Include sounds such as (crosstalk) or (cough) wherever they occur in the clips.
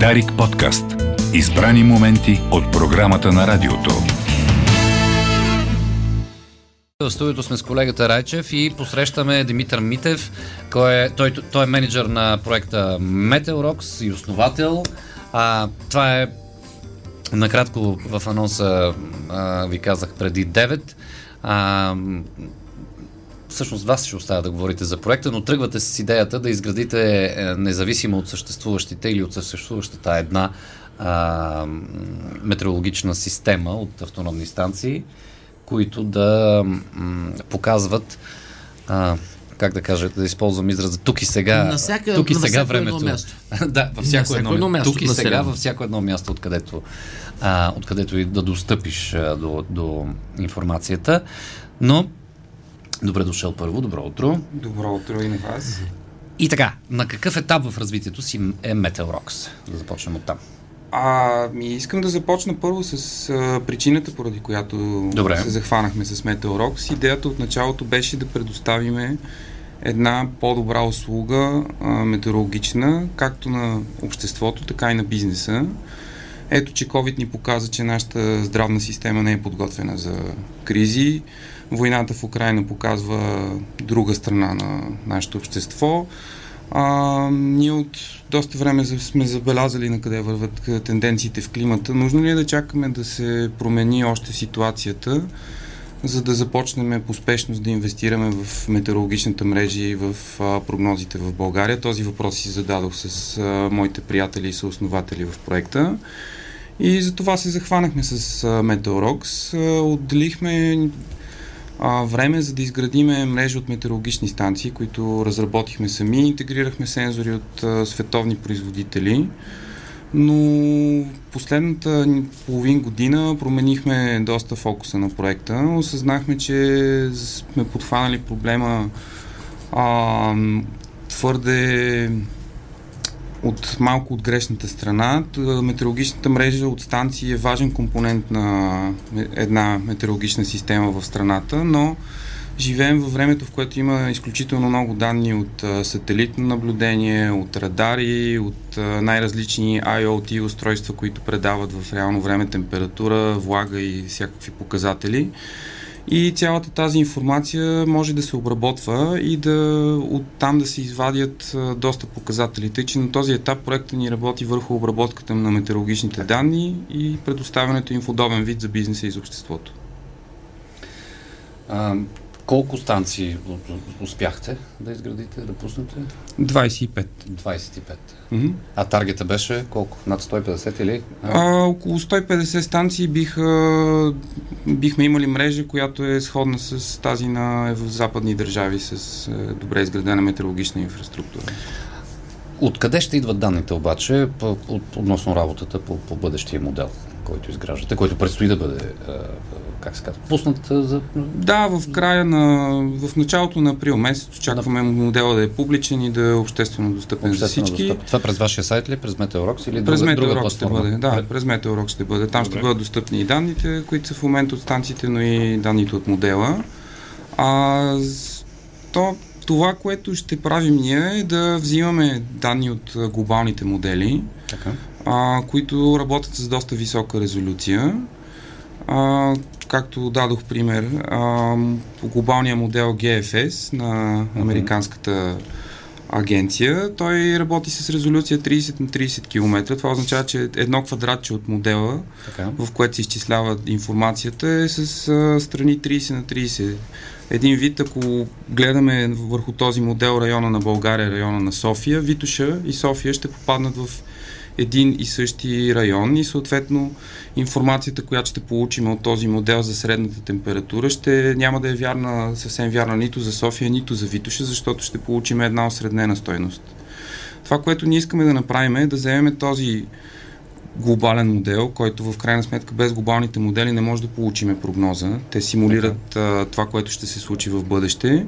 Дарик подкаст. Избрани моменти от програмата на радиото. В студиото сме с колегата Райчев и посрещаме Димитър Митев. Кой е, той, той е менеджер на проекта Meteorox и основател. А, това е накратко в анонса а, ви казах преди 9. А, всъщност вас ще оставя да говорите за проекта, но тръгвате с идеята да изградите е, независимо от съществуващите или от съществуващата една а, метеорологична система от автономни станции, които да м, показват а, как да кажа, да използвам израза тук и сега. На всяка, тук и на сега всяко времето. Едно място. (laughs) да, във всяко, всяко едно, едно място Тук и сега, населено. във всяко едно място, откъдето, а, откъдето и да достъпиш а, до, до информацията. Но, добре дошъл първо, добро утро. Добро утро и на вас. И така, на какъв етап в развитието си е Meteorox? Да започнем от там. А, ми искам да започна първо с а, причината, поради която Добре. се захванахме с Meteorox. Идеята от началото беше да предоставиме една по-добра услуга а, метеорологична, както на обществото, така и на бизнеса. Ето, че COVID ни показа, че нашата здравна система не е подготвена за кризи. Войната в Украина показва друга страна на нашето общество. А, ние от доста време сме забелязали на къде върват тенденциите в климата. Нужно ли е да чакаме да се промени още ситуацията, за да започнем поспешност да инвестираме в метеорологичната мрежа и в а, прогнозите в България? Този въпрос си зададох с а, моите приятели и съоснователи в проекта. И за това се захванахме с. А, отделихме а, време за да изградиме мрежа от метеорологични станции, които разработихме сами. Интегрирахме сензори от а, световни производители. Но последната половин година променихме доста фокуса на проекта. Осъзнахме, че сме подхванали проблема а, твърде от малко от грешната страна. Метеорологичната мрежа от станции е важен компонент на една метеорологична система в страната, но живеем във времето, в което има изключително много данни от сателитно наблюдение, от радари, от най-различни IoT устройства, които предават в реално време температура, влага и всякакви показатели. И цялата тази информация може да се обработва и да оттам да се извадят доста показатели. Тъй, че на този етап проекта ни работи върху обработката на метеорологичните данни и предоставянето им в удобен вид за бизнеса и за обществото. Колко станции успяхте да изградите, да пуснете? 25. 25. Мгм. А таргета беше колко? Над 150 или? А, около 150 станции биха, бихме имали мрежа, която е сходна с тази на в западни държави с е, добре изградена метеорологична инфраструктура. Откъде ще идват данните обаче относно работата по, по бъдещия модел, който изграждате, който предстои да бъде, как се казва, пуснат за... Да, в края на, в началото на април месец очакваме модела да е публичен и да е обществено достъпен обществено за всички. достъп. Това през вашия сайт ли, през Meteorox или През друга, друга ще бъде. Да, през Meteorox ще бъде. Там ще Добре. бъдат достъпни и данните, които са в момента от станциите, но и данните от модела. А, то, това, което ще правим ние е да взимаме данни от глобалните модели, Така. А, които работят с доста висока резолюция. А, както дадох пример, а, по глобалния модел GFS на американската агенция, той работи с резолюция 30 на 30 км. Това означава, че едно квадратче от модела, така. в което се изчислява информацията, е с а, страни 30 на 30. Един вид, ако гледаме върху този модел района на България, района на София, Витоша и София ще попаднат в един и същи район и съответно информацията, която ще получим от този модел за средната температура, ще няма да е вярна, съвсем вярна нито за София, нито за Витоша, защото ще получим една осреднена стойност. Това, което ние искаме да направим е да вземем този глобален модел, който в крайна сметка без глобалните модели не може да получиме прогноза. Те симулират а, това, което ще се случи в бъдеще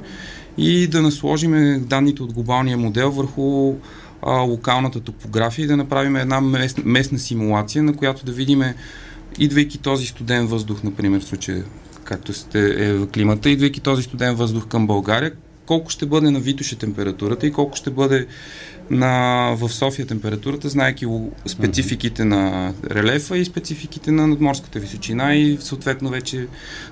и да насложиме данните от глобалния модел върху а, локалната топография и да направим една местна, местна симулация, на която да видим, идвайки този студен въздух, например, в случая, както сте е в климата, идвайки този студен въздух към България, колко ще бъде на Витоше температурата и колко ще бъде на, в София температурата, знаеки спецификите на релефа и спецификите на надморската височина и съответно вече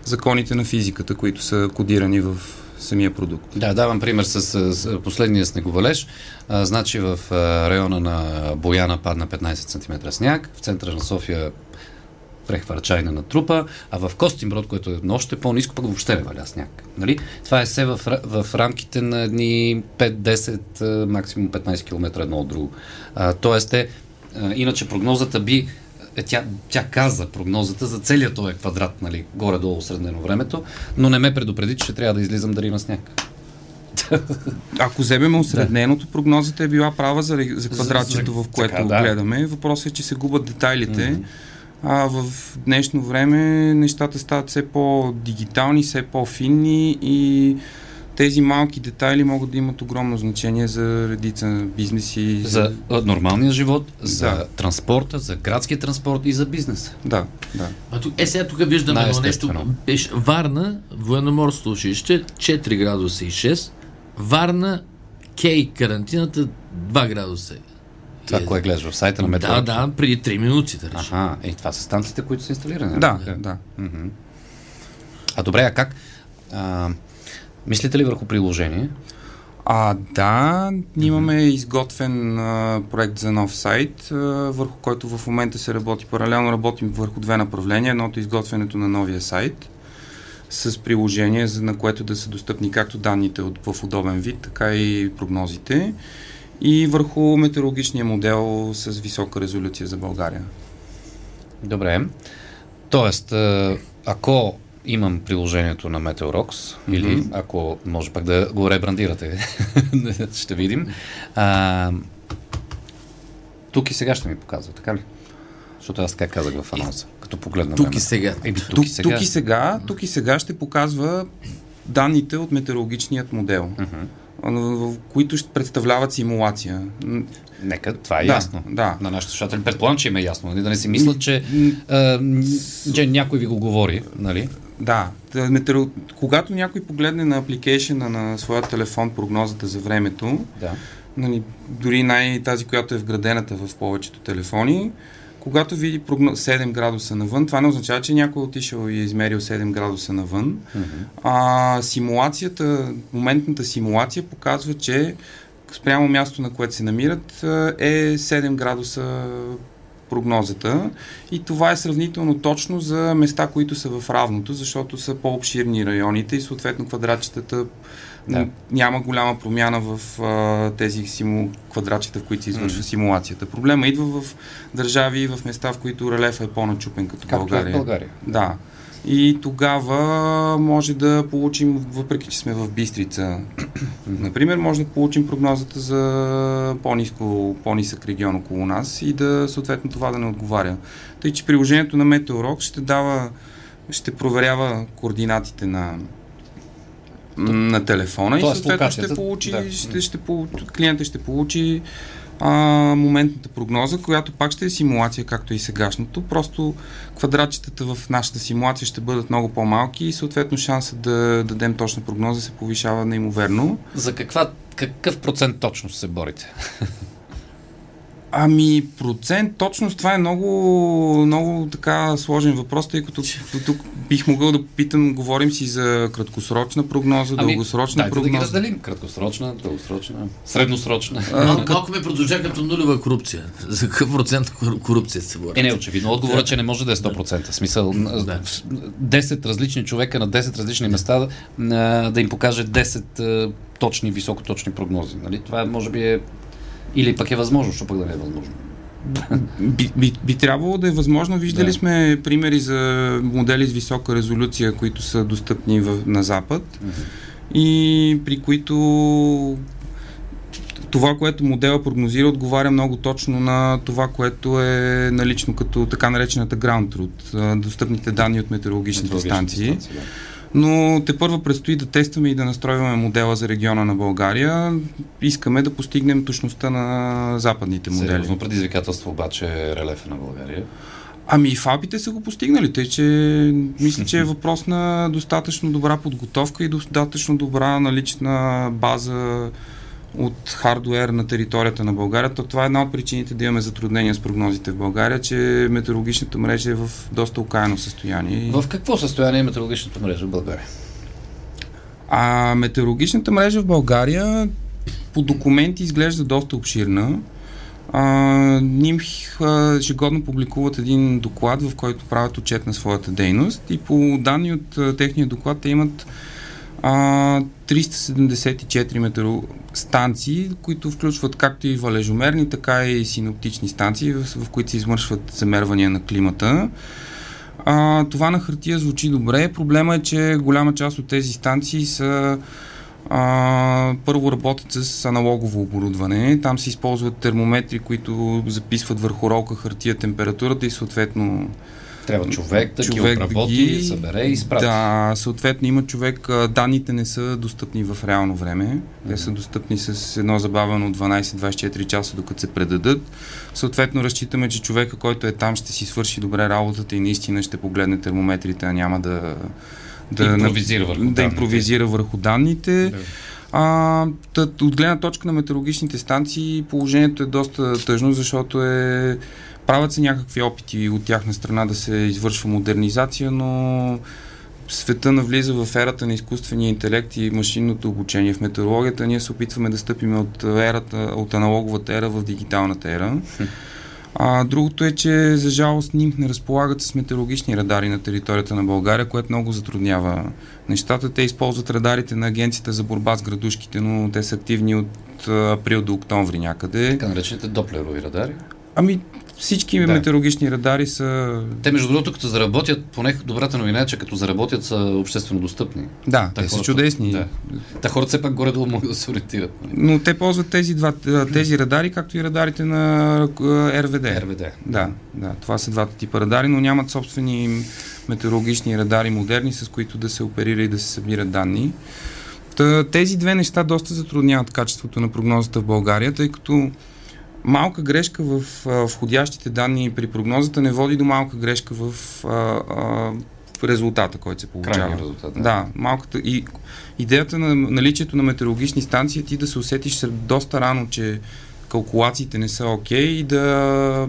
законите на физиката, които са кодирани в самия продукт. Да, давам пример с, с последния снеговалеж. А, значи в а, района на Бояна падна 15 см сняг, в центъра на София прехвърчайна на трупа, а в Костинброд, което е още по-низко, пък въобще не валя сняг. Нали? Това е все в, в рамките на едни 5-10, максимум 15 км едно от друго. А, тоест, е, а, иначе прогнозата би е, тя, тя каза прогнозата за целият този квадрат, нали, горе-долу среднено времето, но не ме предупреди, че ще трябва да излизам да има сняг. (laughs) Ако вземем осредненото, прогнозата е била права за, за квадратчето, в което така, да. гледаме. Въпросът е, че се губят детайлите. Mm-hmm а в днешно време нещата стават все по-дигитални, все по-финни и тези малки детайли могат да имат огромно значение за редица бизнеси. За, за нормалния живот, за да. транспорта, за градския транспорт и за бизнеса. Да, да. А тук, е, сега тук виждаме едно нещо. Беше, Варна, военноморство училище, 4 градуса и 6. Варна, Кей, карантината, 2 градуса това, е, кое гледаш в сайта на метро? Да, да, преди 3 минути, да речем. Ага, и това са станциите, които са инсталирани. Да, да. да. А добре, а как? А, мислите ли върху приложение? А, да, имаме изготвен а, проект за нов сайт, а, върху който в момента се работи. Паралелно работим върху две направления. Едното е изготвянето на новия сайт с приложение, за на което да са достъпни както данните от, в удобен вид, така и прогнозите и върху метеорологичния модел с висока резолюция за България. Добре. Тоест, ако имам приложението на Meteorox, mm-hmm. или ако може пък да го ребрандирате, (laughs) ще видим. А, тук и сега ще ми показва, така ли? Защото аз така казах в анонса, като погледна. Тук и сега. Е, тук, тук, и сега. Тук, и сега. Тук и сега ще показва данните от метеорологичният модел. Mm-hmm в които ще представляват симулация. Нека, това е да, ясно. Да. На нашите слушатели. Предполагам, че им е ясно. Нали? Да не си мислят, че, а, че някой ви го говори. Нали? Да. Метеоро... Когато някой погледне на апликейшена на своя телефон прогнозата за времето, да. нали, дори най- тази, която е вградената в повечето телефони, когато види 7 градуса навън, това не означава, че някой е отишъл и е измерил 7 градуса навън. Mm-hmm. А, симулацията, моментната симулация показва, че спрямо място, на което се намират, е 7 градуса прогнозата и това е сравнително точно за места, които са в равното, защото са по-обширни районите и съответно квадратчетата да. няма голяма промяна в а, тези симу... квадратчета, в които се извършва mm. симулацията. Проблема идва в държави и в места, в които релефа е по-начупен, като Както България. Е в България. Да. И тогава може да получим, въпреки че сме в Бистрица, (clears throat) например, може да получим прогнозата за по-низко, по-нисък регион около нас и да съответно това да не отговаря. Тъй, че приложението на Метеорок ще дава, ще проверява координатите на, на телефона и съответно ще получи, да. ще, ще, клиента ще получи а, моментната прогноза, която пак ще е симулация, както и сегашното. Просто квадратчетата в нашата симулация ще бъдат много по-малки и съответно шансът да дадем точна прогноза се повишава неимоверно. За каква, какъв процент точно се борите? (laughs) Ами, процент, точност, това е много, много така сложен въпрос, тъй като тук бих могъл да попитам, говорим си за краткосрочна прогноза, ами, дългосрочна прогноза. да ги разделим. Краткосрочна, дългосрочна, средносрочна. Малко, малко ме прозвуча като нулева корупция. За какъв процент корупция се бори? Е, не, очевидно. Отговорът, да. че не може да е 100%. В смисъл, да. 10 различни човека на 10 различни места да им покаже 10 точни, високоточни прогнози. Нали? Това може би е или пък е възможно, защото пък да не е възможно. Би, би, би трябвало да е възможно. Виждали да. сме примери за модели с висока резолюция, които са достъпни в, на Запад mm-hmm. и при които това, което модела прогнозира, отговаря много точно на това, което е налично като така наречената ground truth, достъпните данни от метеорологичните станции. станции да но те първо предстои да тестваме и да настройваме модела за региона на България. Искаме да постигнем точността на западните модели. Сериозно предизвикателство обаче е релефа на България. Ами и фабите са го постигнали, тъй че мисля, (laughs) че е въпрос на достатъчно добра подготовка и достатъчно добра налична база от хардуер на територията на България. То това е една от причините да имаме затруднения с прогнозите в България, че метеорологичната мрежа е в доста окаяно състояние. В какво състояние е метеорологичната мрежа в България? А метеорологичната мрежа в България по документи изглежда доста обширна. НИМХ ежегодно публикуват един доклад, в който правят отчет на своята дейност и по данни от а, техния доклад те имат а, 374 метеоро... станции, които включват както и валежомерни, така и синоптични станции, в, в които се извършват замервания на климата. А, това на хартия звучи добре. Проблема е, че голяма част от тези станции са а, първо работят с аналогово оборудване. Там се използват термометри, които записват върху ролка хартия температурата и съответно трябва човек да човек ги обработи, да ги събере и изпрати. Да, съответно има човек, данните не са достъпни в реално време. Mm-hmm. Те са достъпни с едно забавено от 12-24 часа, докато се предадат. Съответно разчитаме, че човека, който е там, ще си свърши добре работата и наистина ще погледне термометрите, а няма да да импровизира върху, да данните. импровизира върху данните. Да. А, тът, от гледна точка на метеорологичните станции положението е доста тъжно, защото е правят се някакви опити от тяхна страна да се извършва модернизация, но света навлиза в ерата на изкуствения интелект и машинното обучение в метеорологията. Ние се опитваме да стъпим от ерата, от аналоговата ера в дигиталната ера. А, другото е, че за жалост НИМ не разполагат с метеорологични радари на територията на България, което много затруднява нещата. Те използват радарите на Агенцията за борба с градушките, но те са активни от април до октомври някъде. Така наречените доплерови радари? Ами, всички да. метеорологични радари са... Те, между другото, като заработят, поне добрата новина е, че като заработят са обществено достъпни. Да, Та те хората, са чудесни. Да. Та хората все пак горе-долу могат да се ориентират. Нали? Но те ползват тези, два, тези радари, както и радарите на РВД. РВД. Да, да, това са двата типа радари, но нямат собствени метеорологични радари модерни, с които да се оперира и да се събират данни. тези две неща доста затрудняват качеството на прогнозата в България, тъй като малка грешка в а, входящите данни при прогнозата не води до малка грешка в а, а, резултата, който се получава. резултат, да. да, малката. И идеята на наличието на метеорологични станции е ти да се усетиш доста рано, че калкулациите не са окей okay, и да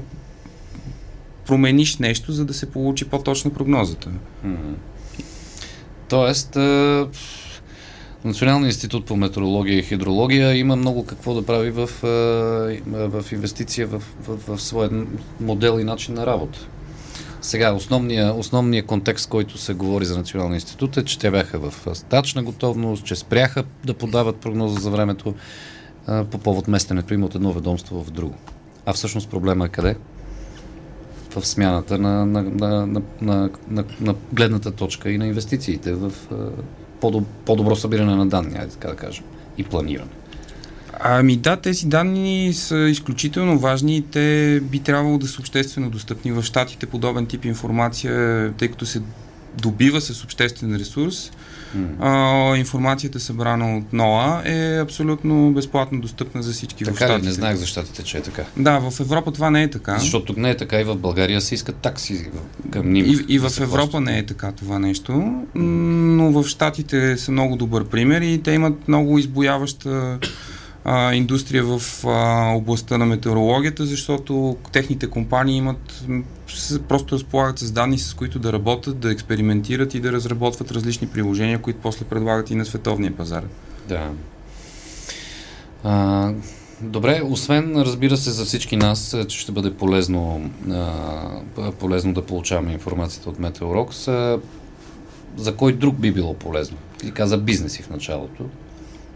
промениш нещо, за да се получи по-точна прогнозата. Mm-hmm. Тоест, Националния институт по метеорология и хидрология има много какво да прави в, в инвестиция в, в, в своя модел и начин на работа. Сега, основният основния контекст, който се говори за Националния институт е, че те бяха в стачна готовност, че спряха да подават прогноза за времето по повод местенето им от едно ведомство в друго. А всъщност проблема е къде? В смяната на, на, на, на, на, на, на гледната точка и на инвестициите в по-добро събиране на данни, айде така да кажем, и планиране. Ами да, тези данни са изключително важни и те би трябвало да са обществено достъпни. В щатите подобен тип информация, тъй като се добива с обществен ресурс, Mm. А, информацията събрана от НОА е абсолютно безплатно достъпна за всички така в щатите. Не знаех за щатите, че е така. Да, в Европа това не е така. Защото тук не е така и в България се искат такси към ним. И, и в Европа плащат. не е така това нещо, но в щатите са много добър пример и те имат много избояваща индустрия в областта на метеорологията, защото техните компании имат просто разполагат с данни, с които да работят, да експериментират и да разработват различни приложения, които после предлагат и на световния пазар. Да. А, добре, освен, разбира се, за всички нас, че ще бъде полезно, а, полезно да получаваме информацията от Meteorox, а, за кой друг би било полезно? Ти каза бизнеси в началото.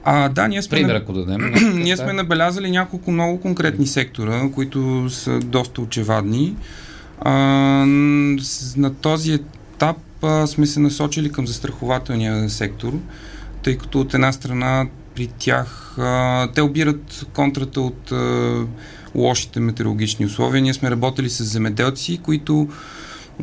А, да, ние сме, Пример, ако дадем. (clears throat) ние сме набелязали няколко много конкретни сектора, които са доста очевадни. А, на този етап а, сме се насочили към застрахователния сектор, тъй като от една страна при тях а, те обират контрата от а, лошите метеорологични условия. Ние сме работили с земеделци, които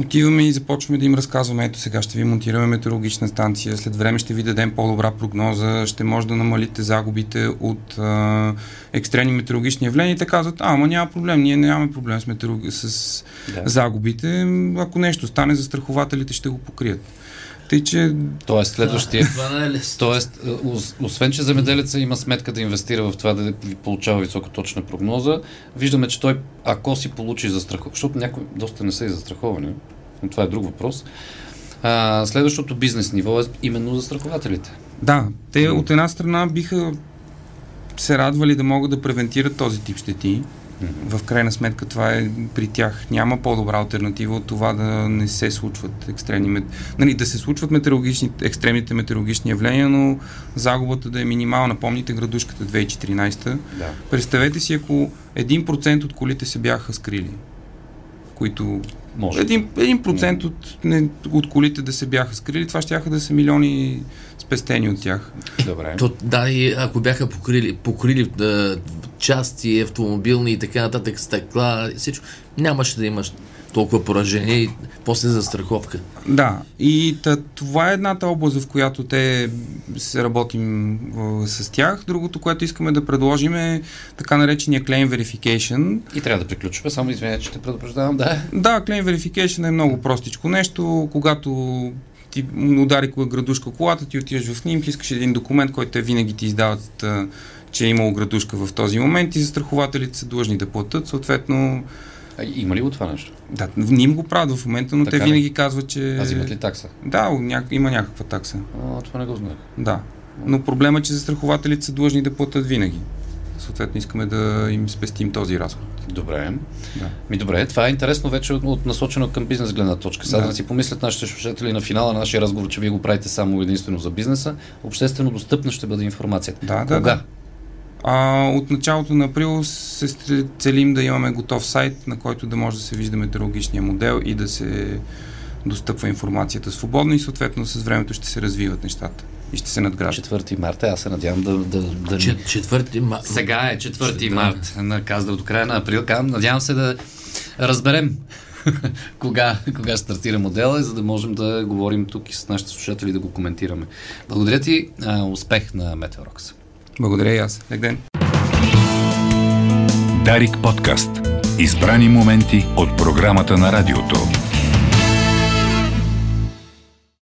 Отиваме и започваме да им разказваме, ето сега ще ви монтираме метеорологична станция, след време ще ви дадем по-добра прогноза, ще може да намалите загубите от а, екстремни метеорологични явления и те казват, а, ама няма проблем, ние нямаме проблем с, метеоролог... с да. загубите, ако нещо стане, застрахователите ще го покрият. Тъй, че... Тоест, следващия... Е Тоест, е, освен, че земеделеца има сметка да инвестира в това да ви получава високоточна прогноза, виждаме, че той, ако си получи застраховане, защото някои доста не са и застраховани, но това е друг въпрос, а, следващото бизнес ниво е именно застрахователите. Да, те от една страна биха се радвали да могат да превентират този тип щети, в крайна сметка това е при тях. Няма по-добра альтернатива от това да не се случват екстремни, нали, да се случват метеорологични, екстремните метеорологични явления, но загубата да е минимална. Помните градушката 2014? Да. Представете си, ако 1% от колите се бяха скрили, които може. Един, един процент от, не, от колите да се бяха скрили, това ще да са милиони спестени от тях. Добре. То, да, и ако бяха покрили, покрили да, части, автомобилни и така нататък, стъкла, всичко, нямаше да имаш толкова поражение и после за страховка. Да, и та, това е едната област, в която те се работим с тях. Другото, което искаме да предложим е така наречения Claim Verification. И трябва да приключваме, само извиня, че те предупреждавам, да. Да, Claim Verification е много простичко нещо. Когато ти удари градушка колата, ти отиваш в снимки, искаш един документ, който те винаги ти издават, че е имало градушка в този момент и застрахователите са длъжни да платят. Съответно, а, има ли го това нещо? Да, не им го правят в момента, но така те винаги ли? казват, че... А взимат ли такса? Да, ня... има някаква такса. А, това не го знаех. Да. Но проблема е, че застрахователите са длъжни да платят винаги. Съответно, искаме да им спестим този разход. Добре. Да. Ми добре, това е интересно вече от, от насочено към бизнес гледна точка. Сега да. да си помислят нашите слушатели на финала на нашия разговор, че вие го правите само единствено за бизнеса. Обществено достъпна ще бъде информацията. Да, да. Кога? Да. А, от началото на април се целим да имаме готов сайт, на който да може да се вижда метеорологичния модел и да се достъпва информацията свободно и съответно с времето ще се развиват нещата и ще се надграждат. 4 марта, аз се надявам да... да, да... Четвърти март. Сега е 4 март, на казва до края на април. Надявам се да разберем (laughs) кога, кога стартира модела, за да можем да говорим тук и с нашите слушатели да го коментираме. Благодаря ти, а, успех на Метеорокс. Благодаря и аз. Лек ден. Дарик подкаст. Избрани моменти от програмата на радиото.